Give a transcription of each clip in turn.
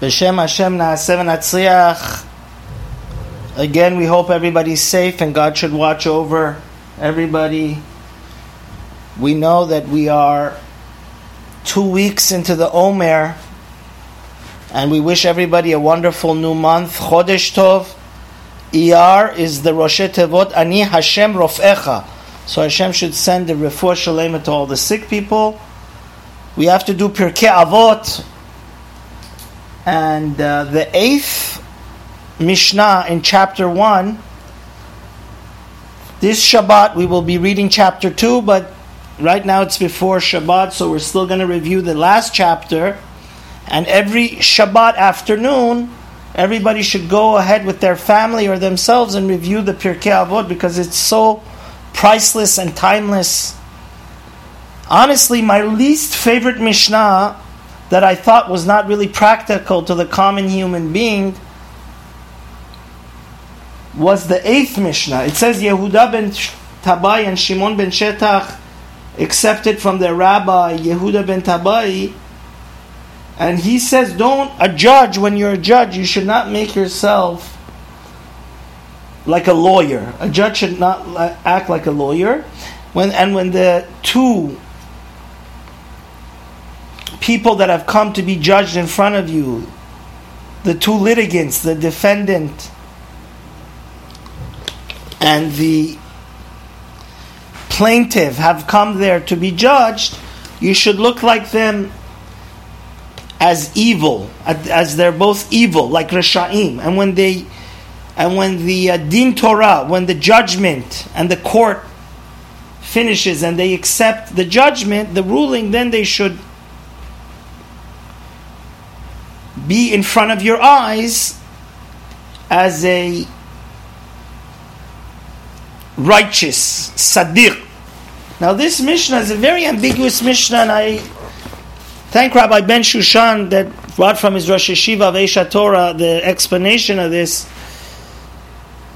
B'Shem Hashem Na'aseh V'Natzliach. Again, we hope everybody's safe and God should watch over everybody. We know that we are two weeks into the Omer, and we wish everybody a wonderful new month. Chodesh Tov. Iyar is the Rosh Tevot Ani Hashem Rofecha. So Hashem should send the refuah shalema to all the sick people. We have to do Pirkei Avot, and uh, the eighth Mishnah in chapter one. This Shabbat we will be reading chapter two, but right now it's before Shabbat, so we're still going to review the last chapter. And every Shabbat afternoon, everybody should go ahead with their family or themselves and review the Pirkei Avot because it's so priceless and timeless. Honestly, my least favorite Mishnah that I thought was not really practical to the common human being was the eighth Mishnah. It says Yehuda ben Tabai and Shimon ben Shetach accepted from their rabbi Yehuda ben Tabai. And he says, don't a judge when you're a judge, you should not make yourself like a lawyer. A judge should not uh, act like a lawyer. When and when the two people that have come to be judged in front of you, the two litigants, the defendant and the plaintiff have come there to be judged, you should look like them as evil, as they're both evil, like Rashaim. And when they, and when the uh, Din Torah, when the judgment and the court finishes and they accept the judgment, the ruling, then they should be in front of your eyes as a righteous Sadiq. Now, this Mishnah is a very ambiguous Mishnah, and I thank Rabbi Ben Shushan that brought from his Rosh Yeshiva of Aish Torah the explanation of this.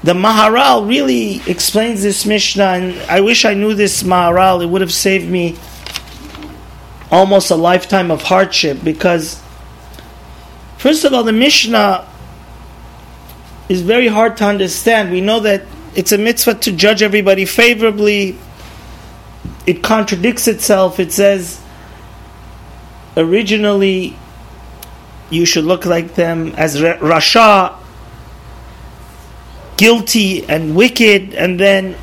The Maharal really explains this Mishnah, and I wish I knew this Maharal. It would have saved me almost a lifetime of hardship because, first of all, the Mishnah is very hard to understand. We know that it's a mitzvah to judge everybody favorably. It contradicts itself. It says originally you should look like them as Rasha, guilty and wicked, and then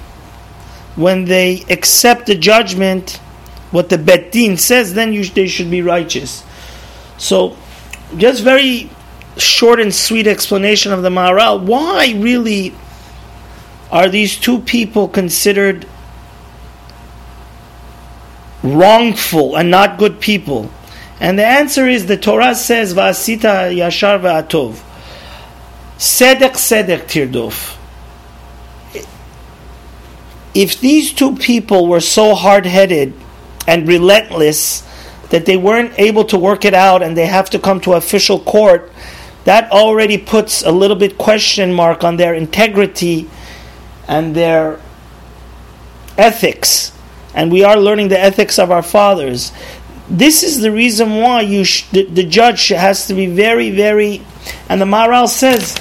when they accept the judgment, what the Bet Din says, then you, they should be righteous. So, just very short and sweet explanation of the Maharal. Why really are these two people considered wrongful and not good people? And the answer is the Torah says, Va'asita yashar va'atov. Sedek sedek tirdof. If these two people were so hard headed and relentless that they weren't able to work it out and they have to come to official court, that already puts a little bit question mark on their integrity and their ethics. And we are learning the ethics of our fathers. This is the reason why you sh- the, the, judge has to be very, very. And the Maharal says,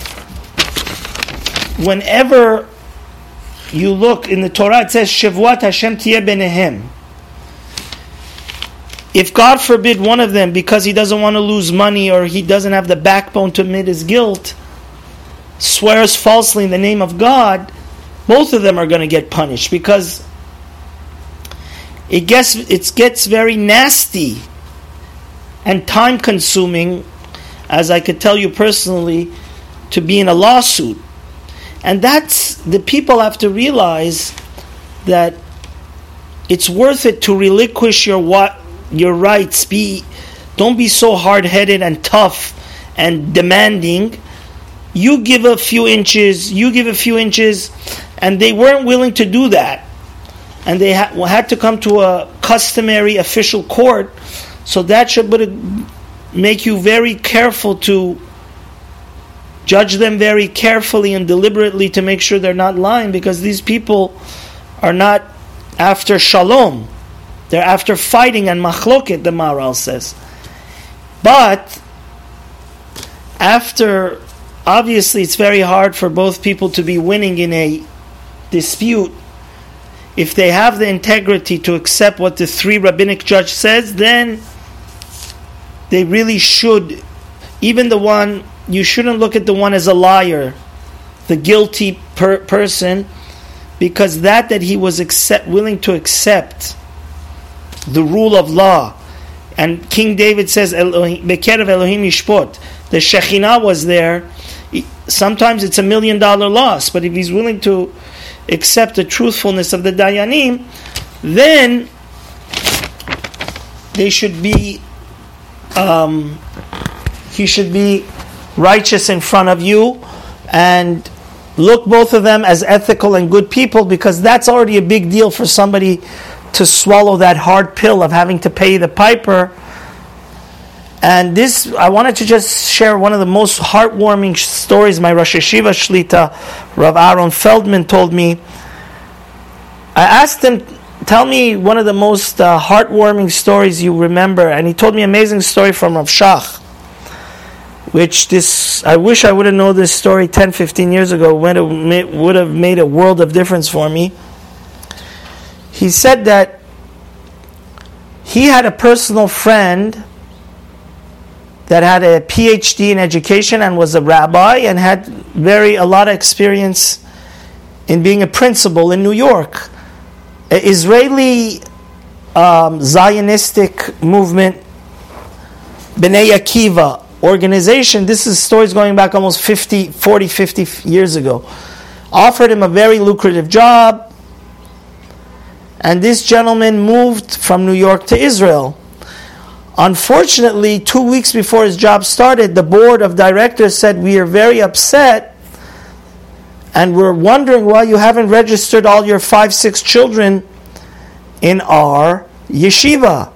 whenever you look in the Torah, it says, Shavuot Hashem tiyeh benehem. If God forbid one of them, because he doesn't want to lose money or he doesn't have the backbone to admit his guilt, swears falsely in the name of God, both of them are going to get punished because it gets it gets very nasty and time consuming as I could tell you personally to be in a lawsuit. And that's the people have to realize that it's worth it to relinquish your what your rights be don't be so hard-headed and tough and demanding you give a few inches you give a few inches and they weren't willing to do that. And they ha- had to come to a customary official court. So that should make you very careful to judge them very carefully and deliberately to make sure they're not lying because these people are not after shalom. They're after fighting and machloket, the Maharal says. But after, obviously, it's very hard for both people to be winning in a dispute. If they have the integrity to accept what the three rabbinic judge says, then they really should. Even the one, you shouldn't look at the one as a liar, the guilty per- person, because that that he was accept, willing to accept the rule of law. And King David says, Elohim. The Shekhinah was there. Sometimes it's a million dollar loss, but if he's willing to accept the truthfulness of the Dayanim, then they should be, um, he should be righteous in front of you and look both of them as ethical and good people because that's already a big deal for somebody to swallow that hard pill of having to pay the piper. And this, I wanted to just share one of the most heartwarming stories my Rosh Yeshiva Shlita, Rav Aaron Feldman, told me. I asked him, tell me one of the most uh, heartwarming stories you remember. And he told me an amazing story from Rav Shach, which this, I wish I would have known this story 10, 15 years ago, when it would have made a world of difference for me he said that he had a personal friend that had a PhD in education and was a rabbi and had very a lot of experience in being a principal in New York. An Israeli um, Zionistic movement, Bnei Akiva organization, this is stories going back almost 50, 40, 50 years ago, offered him a very lucrative job and this gentleman moved from New York to Israel. Unfortunately, two weeks before his job started, the board of directors said, We are very upset and we're wondering why you haven't registered all your five, six children in our yeshiva.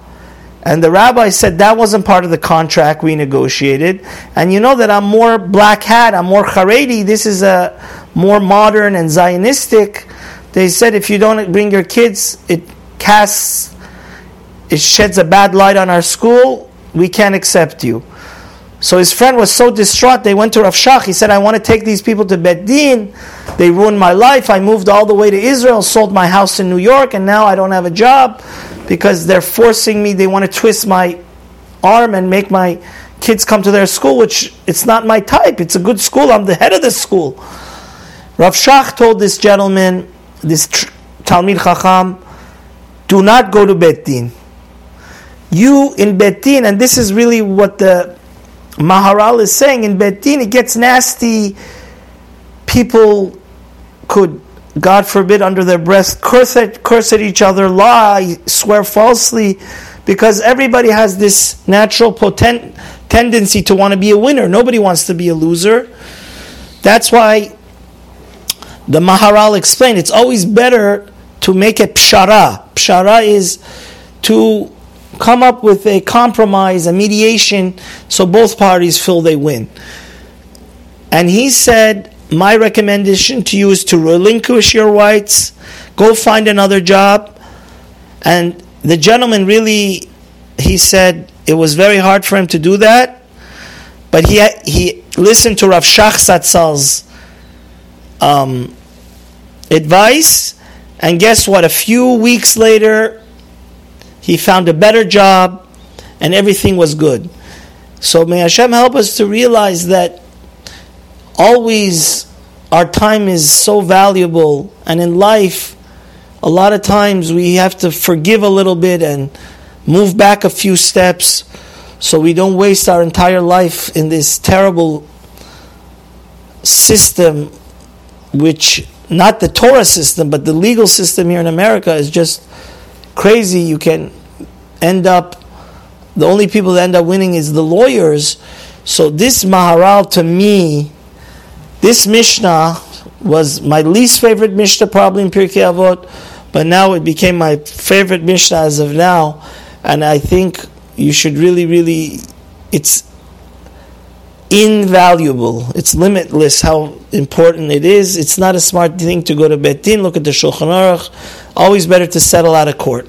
And the rabbi said that wasn't part of the contract we negotiated. And you know that I'm more black hat, I'm more Haredi. This is a more modern and Zionistic. They said if you don't bring your kids, it casts, it sheds a bad light on our school. We can't accept you. So his friend was so distraught. They went to Rav Shach. He said, "I want to take these people to Bet Din. They ruined my life. I moved all the way to Israel, sold my house in New York, and now I don't have a job because they're forcing me. They want to twist my arm and make my kids come to their school, which it's not my type. It's a good school. I'm the head of the school." Rav Shach told this gentleman, this Talmid Chacham, do not go to Bet Din. You in Bet Din, and this is really what the Maharal is saying, in Bet Din it gets nasty. People could, God forbid, under their breath, curse at, curse at each other, lie, swear falsely, because everybody has this natural potent tendency to want to be a winner. Nobody wants to be a loser. That's why the Maharal explained it's always better to make a pshara. Pshara is to come up with a compromise, a mediation, so both parties feel they win. And he said, My recommendation to you is to relinquish your rights, go find another job. And the gentleman really, he said, it was very hard for him to do that. But he, he listened to Rav Shach Zatzal's um, advice, and guess what? A few weeks later, he found a better job, and everything was good. So may Hashem help us to realize that always our time is so valuable, and in life, a lot of times we have to forgive a little bit and move back a few steps so we don't waste our entire life in this terrible system which not the Torah system, but the legal system here in America is just crazy. You can end up, the only people that end up winning is the lawyers. So this Maharal to me, this Mishnah was my least favorite Mishnah probably in Pirkei Avot, but now it became my favorite Mishnah as of now, and I think you should really, really, it's invaluable. It's limitless how important it is. It's not a smart thing to go to Bet Din, look at the Shulchan Aruch. Always better to settle out of court.